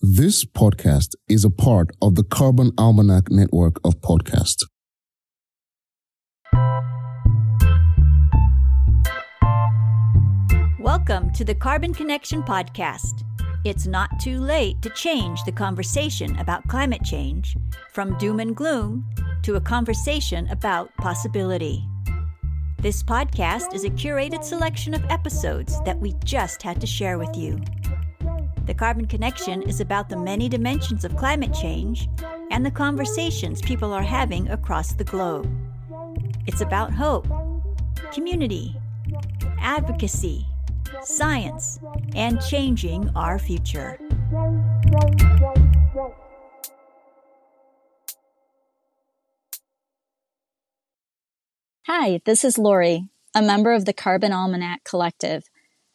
This podcast is a part of the Carbon Almanac network of podcasts. Welcome to the Carbon Connection podcast. It's not too late to change the conversation about climate change from doom and gloom to a conversation about possibility. This podcast is a curated selection of episodes that we just had to share with you. The Carbon Connection is about the many dimensions of climate change and the conversations people are having across the globe. It's about hope, community, advocacy, science, and changing our future. Hi, this is Lori, a member of the Carbon Almanac Collective.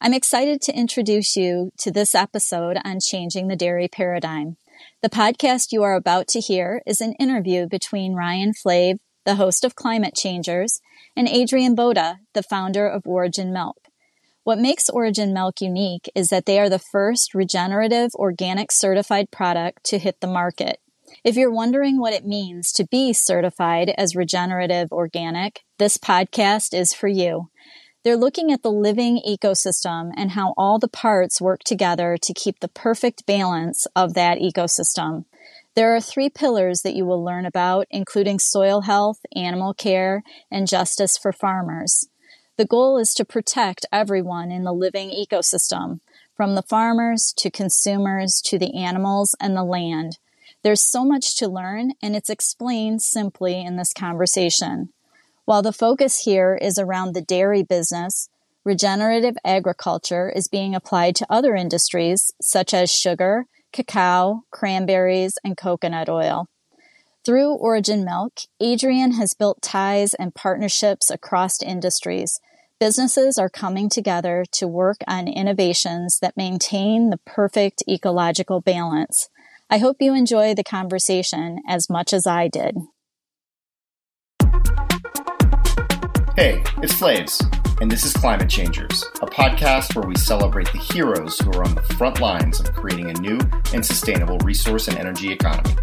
I'm excited to introduce you to this episode on changing the dairy paradigm. The podcast you are about to hear is an interview between Ryan Flahive, the host of Climate Changers, and Adrian Boda, the founder of Origin Milk. What makes Origin Milk unique is that they are the first regenerative organic certified product to hit the market. If you're wondering what it means to be certified as regenerative organic, this podcast is for you. They're looking at the living ecosystem and how all the parts work together to keep the perfect balance of that ecosystem. There are three pillars that you will learn about, including soil health, animal care, and justice for farmers. The goal is to protect everyone in the living ecosystem, from the farmers to consumers to the animals and the land. There's so much to learn, and it's explained simply in this conversation. While the focus here is around the dairy business, regenerative agriculture is being applied to other industries such as sugar, cacao, cranberries, and coconut oil. Through Origin Milk, Adrian has built ties and partnerships across industries. Businesses are coming together to work on innovations that maintain the perfect ecological balance. I hope you enjoy the conversation as much as I did. Hey, it's Flaves, and this is Climate Changers, a podcast where we celebrate the heroes who are on the front lines of creating a new and sustainable resource and energy economy.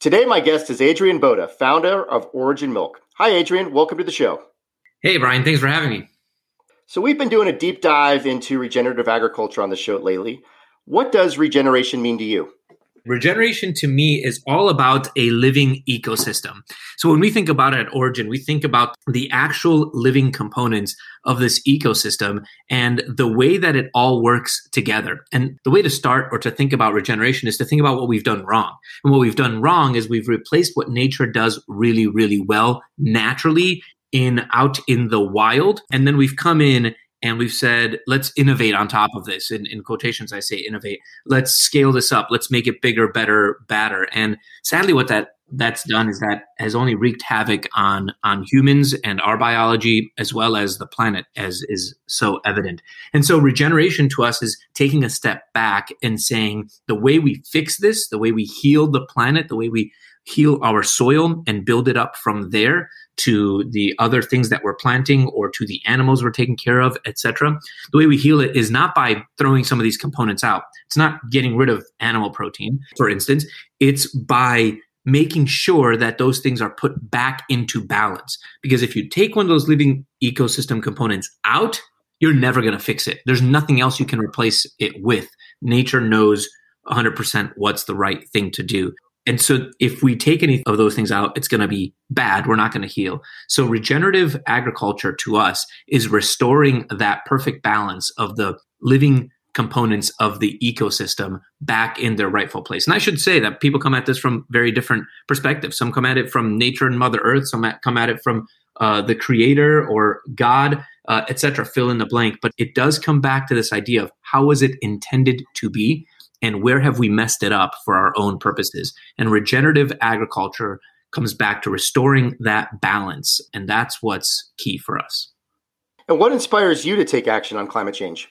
Today, my guest is Adrian Boda, founder of Origin Milk. Hi, Adrian. Welcome to the show. Hey, Ryan. Thanks for having me. So, we've been doing a deep dive into regenerative agriculture on the show lately. What does regeneration mean to you? Regeneration to me is all about a living ecosystem. So when we think about it at Origin, we think about the actual living components of this ecosystem and the way that it all works together. And the way to start or to think about regeneration is to think about what we've done wrong. And what we've done wrong is we've replaced what nature does really, really well naturally in out in the wild. And then we've come in and we've said let's innovate on top of this. In, in quotations i say innovate. Let's scale this up. Let's make it bigger better badder. And sadly what that that's done is that has only wreaked havoc on on humans and our biology as well as the planet as is so evident. And so regeneration to us is taking a step back and saying the way we fix this the way we heal the planet the way we heal our soil and build it up from there to the other things that we're planting or to the animals we're taking care of, etc. The way we heal it is not by throwing some of these components out. It's not getting rid of animal protein, for instance. It's by making sure that those things are put back into balance. Because if you take one of those living ecosystem components out, you're never going to fix it. There's nothing else you can replace it with. Nature knows 100% what's the right thing to do. And so if we take any of those things out, it's going to be bad. We're not going to heal. So regenerative agriculture to us is restoring that perfect balance of the living components of the ecosystem back in their rightful place. And I should say that people come at this from very different perspectives. Some come at it from nature and Mother Earth. Some come at it from uh, the Creator or God, uh, etc. Fill in the blank. But it does come back to this idea of how was it intended to be, and where have we messed it up for our own purposes. And regenerative agriculture comes back to restoring that balance, and that's what's key for us. And what inspires you to take action on climate change?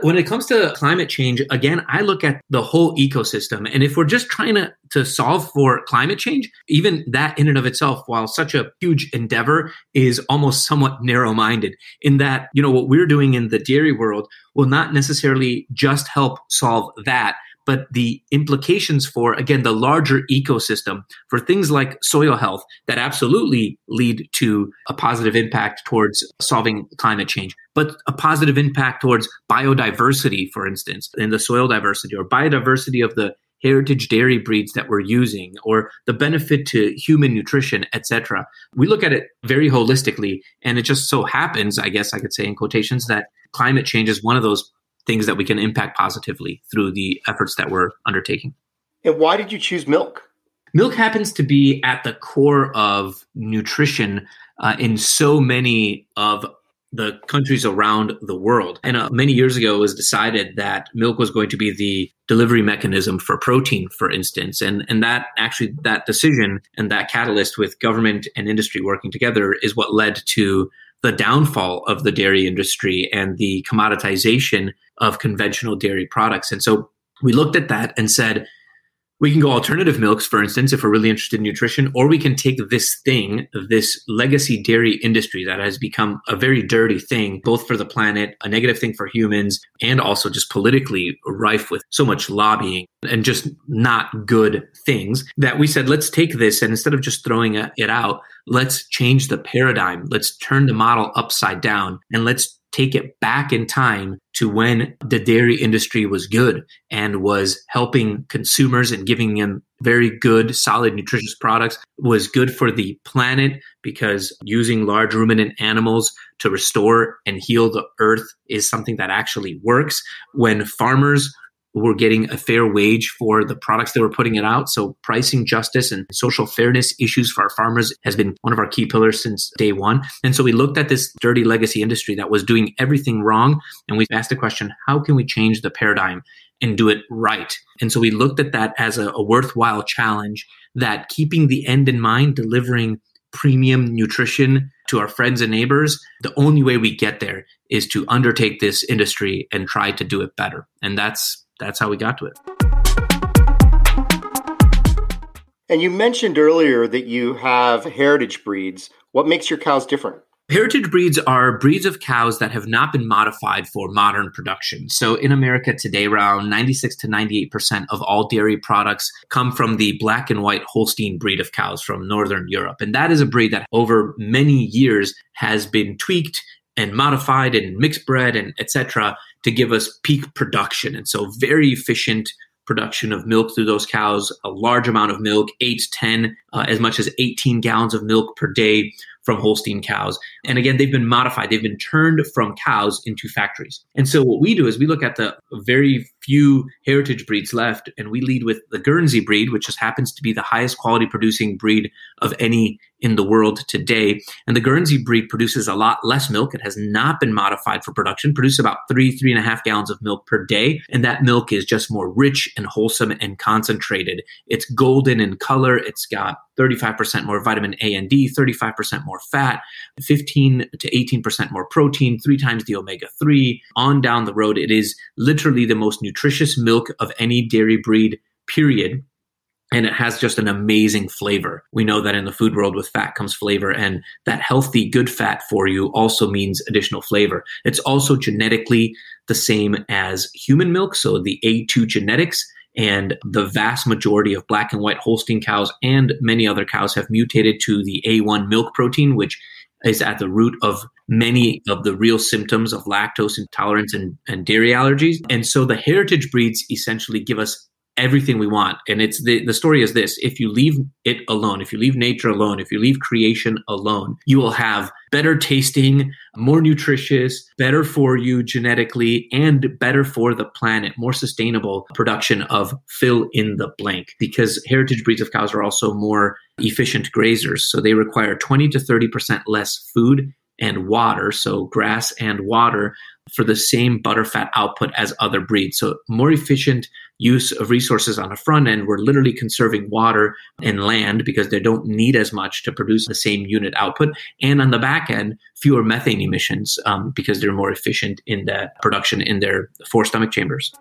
When it comes to climate change, again, I look at the whole ecosystem. And if we're just trying to, to solve for climate change, even that in and of itself, while such a huge endeavor, is almost somewhat narrow minded in that, you know, what we're doing in the dairy world will not necessarily just help solve that but the implications for, again, the larger ecosystem for things like soil health that absolutely lead to a positive impact towards solving climate change, but a positive impact towards biodiversity, for instance, in the soil diversity or biodiversity of the heritage dairy breeds that we're using or the benefit to human nutrition etc we look at it very holistically and it just so happens i guess i could say in quotations that climate change is one of those things that we can impact positively through the efforts that we're undertaking. And why did you choose milk? Milk happens to be at the core of nutrition uh, in so many of the countries around the world. And uh, many years ago, it was decided that milk was going to be the delivery mechanism for protein, for instance. And, and that actually, that decision and that catalyst with government and industry working together is what led to the downfall of the dairy industry and the commoditization of conventional dairy products. And so we looked at that and said, we can go alternative milks, for instance, if we're really interested in nutrition, or we can take this thing, this legacy dairy industry that has become a very dirty thing, both for the planet, a negative thing for humans, and also just politically rife with so much lobbying and just not good things that we said, let's take this and instead of just throwing it out, let's change the paradigm. Let's turn the model upside down and let's take it back in time to when the dairy industry was good and was helping consumers and giving them very good, solid, nutritious products, was good for the planet because using large ruminant animals to restore and heal the earth is something that actually works. When farmers were getting a fair wage for the products they were putting it out. So pricing justice and social fairness issues for our farmers has been one of our key pillars since day one. And so we looked at this dirty legacy industry that was doing everything wrong. And we asked the question, how can we change the paradigm and do it right? And so we looked at that as a, a worthwhile challenge that keeping the end in mind, delivering premium nutrition to our friends and neighbors, the only way we get there is to undertake this industry and try to do it better. And that's that's how we got to it. And you mentioned earlier that you have heritage breeds. What makes your cows different? Heritage breeds are breeds of cows that have not been modified for modern production. So in America today, around 96 to 98% of all dairy products come from the black and white Holstein breed of cows from Northern Europe. And that is a breed that over many years has been tweaked and modified and mixed bred and etc to give us peak production. And so very efficient production of milk through those cows, a large amount of milk, 8 10, uh, as much as 18 gallons of milk per day from Holstein cows. And again, they've been modified. They've been turned from cows into factories. And so what we do is we look at the very few heritage breeds left and we lead with the Guernsey breed, which just happens to be the highest quality producing breed of any in the world today. And the Guernsey breed produces a lot less milk. It has not been modified for production, produces about three, three and a half gallons of milk per day. And that milk is just more rich and wholesome and concentrated. It's golden in color. It's got 35% more vitamin A and D, 35% more fat, 15 to 18% more protein, three times the omega 3. On down the road, it is literally the most nutritious milk of any dairy breed, period and it has just an amazing flavor. We know that in the food world with fat comes flavor and that healthy good fat for you also means additional flavor. It's also genetically the same as human milk, so the A2 genetics and the vast majority of black and white Holstein cows and many other cows have mutated to the A1 milk protein which is at the root of many of the real symptoms of lactose intolerance and, and dairy allergies. And so the heritage breeds essentially give us everything we want. And it's the, the story is this if you leave it alone, if you leave nature alone, if you leave creation alone, you will have better tasting, more nutritious, better for you genetically, and better for the planet, more sustainable production of fill in the blank. Because heritage breeds of cows are also more efficient grazers. So they require 20 to 30% less food and water, so grass and water, for the same butterfat output as other breeds. So more efficient use of resources on the front end. We're literally conserving water and land because they don't need as much to produce the same unit output. And on the back end, fewer methane emissions um, because they're more efficient in the production in their four stomach chambers.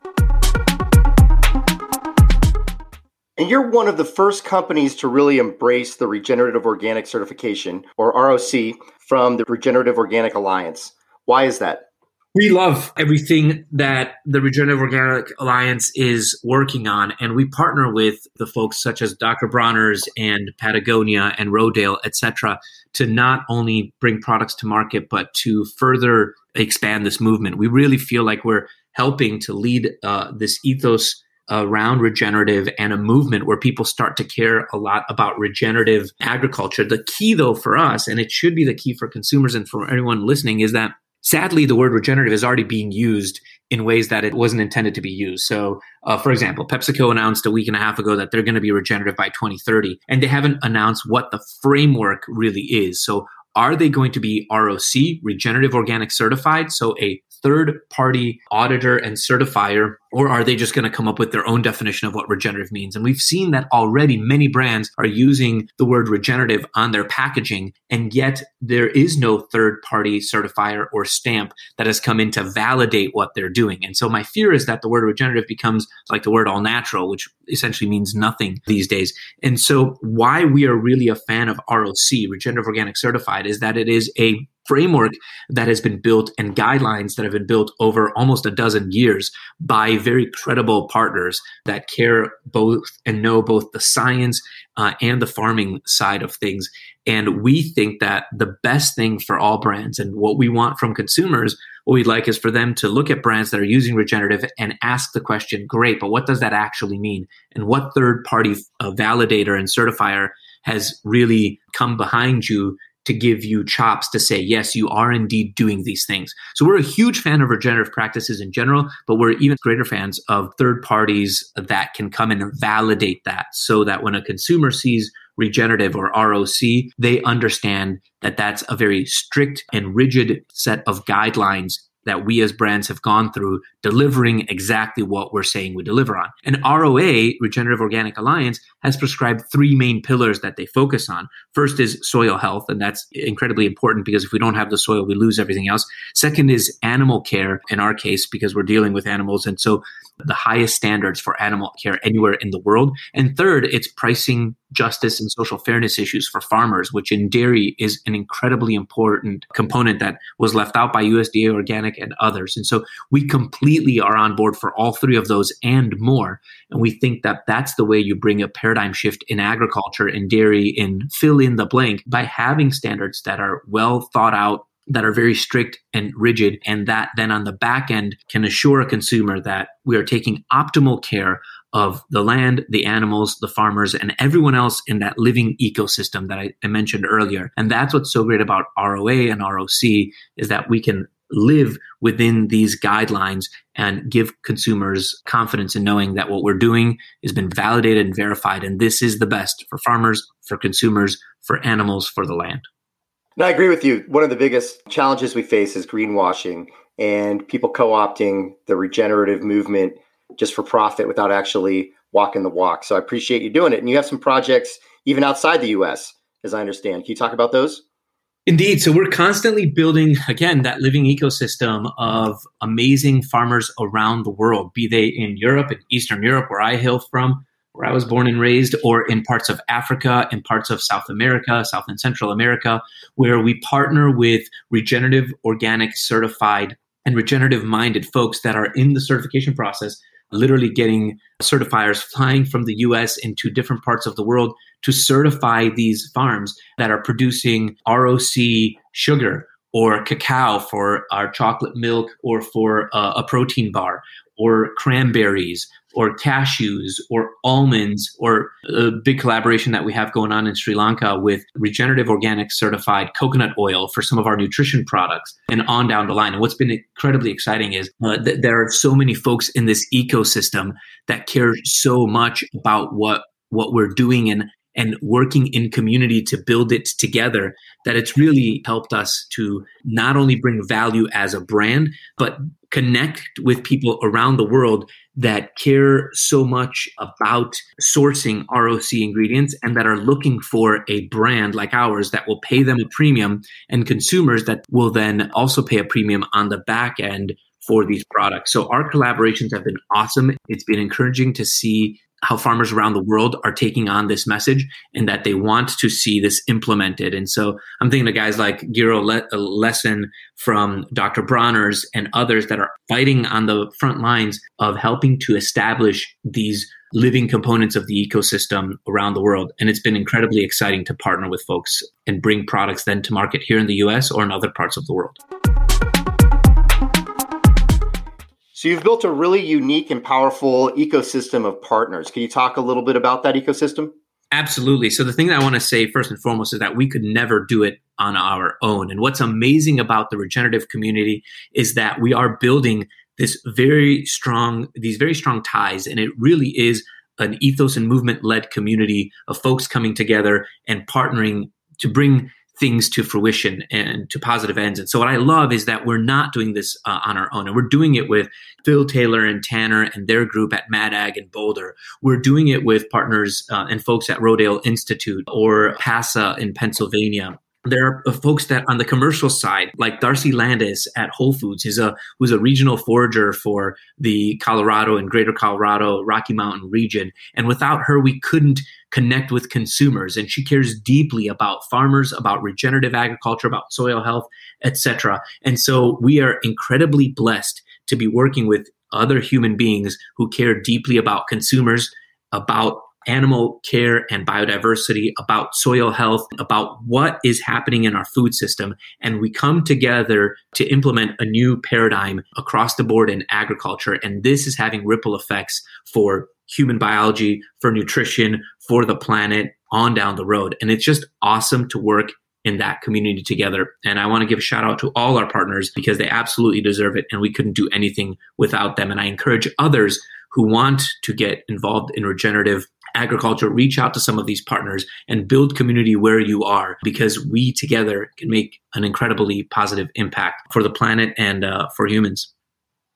And you're one of the first companies to really embrace the regenerative organic certification, or ROC, from the Regenerative Organic Alliance. Why is that? We love everything that the Regenerative Organic Alliance is working on, and we partner with the folks such as Dr. Bronner's and Patagonia and Rodale, etc., to not only bring products to market, but to further expand this movement. We really feel like we're helping to lead uh, this ethos around regenerative and a movement where people start to care a lot about regenerative agriculture. The key, though, for us, and it should be the key for consumers and for anyone listening, is that sadly the word regenerative is already being used in ways that it wasn't intended to be used. So, uh, for example, PepsiCo announced a week and a half ago that they're going to be regenerative by 2030, and they haven't announced what the framework really is. So, are they going to be ROC, regenerative organic certified? So, a third party auditor and certifier or are they just going to come up with their own definition of what regenerative means? And we've seen that already many brands are using the word regenerative on their packaging, and yet there is no third party certifier or stamp that has come in to validate what they're doing. And so my fear is that the word regenerative becomes like the word all natural, which essentially means nothing these days. And so why we are really a fan of ROC, Regenerative Organic Certified, is that it is a framework that has been built and guidelines that have been built over almost a dozen years by very credible partners that care both and know both the science uh, and the farming side of things. And we think that the best thing for all brands and what we want from consumers, what we'd like is for them to look at brands that are using regenerative and ask the question, great, but what does that actually mean? And what third party uh, validator and certifier has really come behind you to give you chops to say, yes, you are indeed doing these things. So we're a huge fan of regenerative practices in general, but we're even greater fans of third parties that can come and validate that so that when a consumer sees regenerative or ROC, they understand that that's a very strict and rigid set of guidelines that we as brands have gone through delivering exactly what we're saying we deliver on. And ROA, Regenerative Organic Alliance, has prescribed three main pillars that they focus on. First is soil health, and that's incredibly important because if we don't have the soil, we lose everything else. Second is animal care, in our case, because we're dealing with animals. And so the highest standards for animal care anywhere in the world. And third, it's pricing justice and social fairness issues for farmers, which in dairy is an incredibly important component that was left out by USDA Organic and others. And so we completely are on board for all three of those and more. And we think that that's the way you bring a paradigm shift in agriculture, in dairy, in fill in the blank by having standards that are well thought out that are very strict and rigid, and that then on the back end can assure a consumer that we are taking optimal care of the land, the animals, the farmers, and everyone else in that living ecosystem that I, I mentioned earlier. And that's what's so great about ROA and ROC is that we can live within these guidelines and give consumers confidence in knowing that what we're doing has been validated and verified. And this is the best for farmers, for consumers, for animals, for the land. No, I agree with you. One of the biggest challenges we face is greenwashing and people co opting the regenerative movement just for profit without actually walking the walk. So I appreciate you doing it. And you have some projects even outside the US, as I understand. Can you talk about those? Indeed. So we're constantly building, again, that living ecosystem of amazing farmers around the world, be they in Europe, in Eastern Europe, where I hail from, where I was born and raised, or in parts of Africa, in parts of South America, South and Central America, where we partner with regenerative, organic, certified, and regenerative minded folks that are in the certification process literally getting certifiers flying from the US into different parts of the world to certify these farms that are producing ROC sugar or cacao for our chocolate milk or for uh, a protein bar or cranberries or cashews or almonds or a big collaboration that we have going on in Sri Lanka with regenerative organic certified coconut oil for some of our nutrition products and on down the line. And what's been incredibly exciting is uh, that there are so many folks in this ecosystem that care so much about what what we're doing and and working in community to build it together that it's really helped us to not only bring value as a brand, but connect with people around the world that care so much about sourcing ROC ingredients and that are looking for a brand like ours that will pay them a premium and consumers that will then also pay a premium on the back end for these products. So our collaborations have been awesome. It's been encouraging to see how farmers around the world are taking on this message and that they want to see this implemented. And so I'm thinking of guys like Gero Le- uh, Leson from Dr. Bronner's and others that are fighting on the front lines of helping to establish these living components of the ecosystem around the world. And it's been incredibly exciting to partner with folks and bring products then to market here in the US or in other parts of the world. So you've built a really unique and powerful ecosystem of partners. Can you talk a little bit about that ecosystem? Absolutely. So the thing that I want to say first and foremost is that we could never do it on our own. And what's amazing about the regenerative community is that we are building this very strong, these very strong ties. And it really is an ethos and movement led community of folks coming together and partnering to bring things to fruition and to positive ends. And so what I love is that we're not doing this uh, on our own and we're doing it with Phil Taylor and Tanner and their group at MadAg and Boulder. We're doing it with partners uh, and folks at Rodale Institute or PASA in Pennsylvania there are uh, folks that on the commercial side, like Darcy Landis at Whole Foods, is a who's a regional forager for the Colorado and Greater Colorado Rocky Mountain region. And without her, we couldn't connect with consumers and she cares deeply about farmers about regenerative agriculture about soil health etc and so we are incredibly blessed to be working with other human beings who care deeply about consumers about animal care and biodiversity, about soil health, about what is happening in our food system. And we come together to implement a new paradigm across the board in agriculture. And this is having ripple effects for human biology, for nutrition, for the planet on down the road. And it's just awesome to work in that community together. And I want to give a shout out to all our partners because they absolutely deserve it. And we couldn't do anything without them. And I encourage others who want to get involved in regenerative agriculture, reach out to some of these partners and build community where you are because we together can make an incredibly positive impact for the planet and uh, for humans.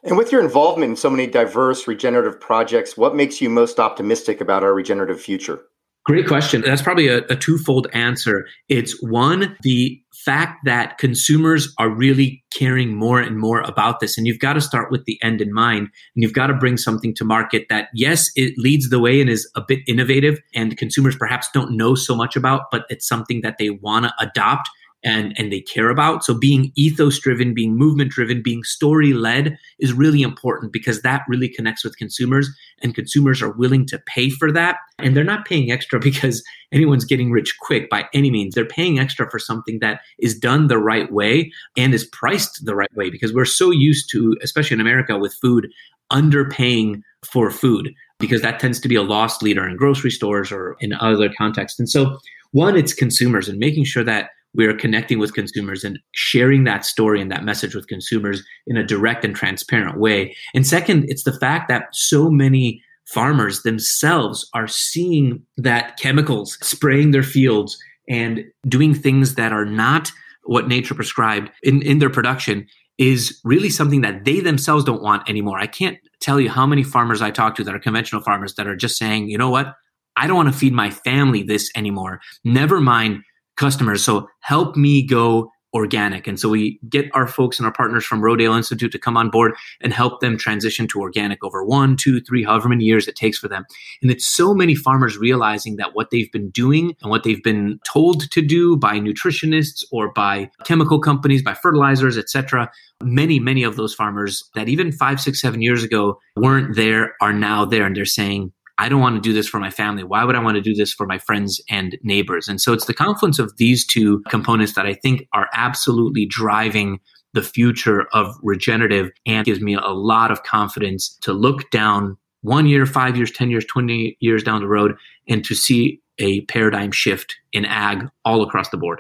And with your involvement in so many diverse regenerative projects, what makes you most optimistic about our regenerative future? Great question. That's probably a, a, twofold answer. It's one, the fact that consumers are really caring more and more about this. And you've got to start with the end in mind. And you've got to bring something to market that, yes, it leads the way and is a bit innovative and consumers perhaps don't know so much about, but it's something that they want to adopt and and they care about. So being ethos driven being movement driven being story led is really important because that really connects with consumers and consumers are willing to pay for that. And they're not paying extra because anyone's getting rich quick by any means. They're paying extra for something that is done the right way and is priced the right way because we're so used to especially in America with food underpaying for food because that tends to be a lost leader in grocery stores or in other contexts. And so one it's consumers and making sure that we're connecting with consumers and sharing that story and that message with consumers in a direct and transparent way. And second, it's the fact that so many farmers themselves are seeing that chemicals spraying their fields and doing things that are not what nature prescribed in, in their production is really something that they themselves don't want anymore. I can't tell you how many farmers I talk to that are conventional farmers that are just saying, you know what? I don't want to feed my family this anymore. Never mind customers. So help me go organic. And so we get our folks and our partners from Rodale Institute to come on board and help them transition to organic over one, two, three, however many years it takes for them. And it's so many farmers realizing that what they've been doing and what they've been told to do by nutritionists or by chemical companies, by fertilizers, etc. Many, many of those farmers that even five, six, seven years ago weren't there are now there. And they're saying, I don't want to do this for my family. Why would I want to do this for my friends and neighbors? And so it's the confluence of these two components that I think are absolutely driving the future of regenerative and gives me a lot of confidence to look down one year, five years, 10 years, 20 years down the road and to see a paradigm shift in ag all across the board.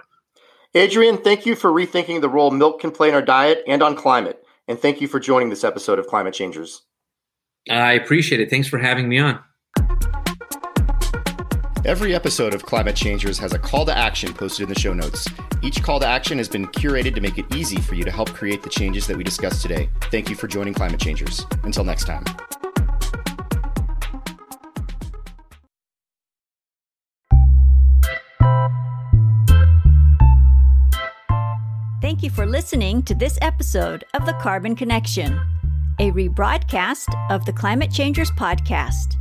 Adrian, thank you for rethinking the role milk can play in our diet and on climate. And thank you for joining this episode of Climate Changers. I appreciate it. Thanks for having me on. Every episode of Climate Changers has a call to action posted in the show notes. Each call to action has been curated to make it easy for you to help create the changes that we discussed today. Thank you for joining Climate Changers. Until next time. Thank you for listening to this episode of The Carbon Connection, a rebroadcast of the Climate Changers podcast.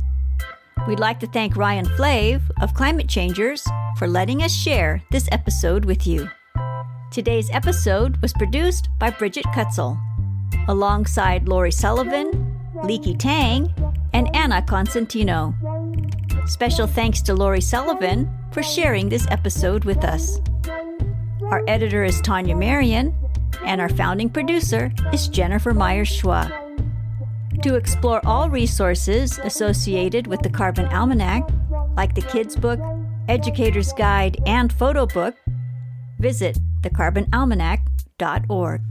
We'd like to thank Ryan Flahive of Climate Changers for letting us share this episode with you. Today's episode was produced by Brigitte Cutshall, alongside Lori Sullivan, Leekei Tang, and Anna Constantino. Special thanks to Lori Sullivan for sharing this episode with us. Our editor is Tania Marien, and our founding producer is Jennifer Myers Chua. To explore all resources associated with the Carbon Almanac, like the Kids Book, Educator's Guide, and Photo Book, visit thecarbonalmanac.org.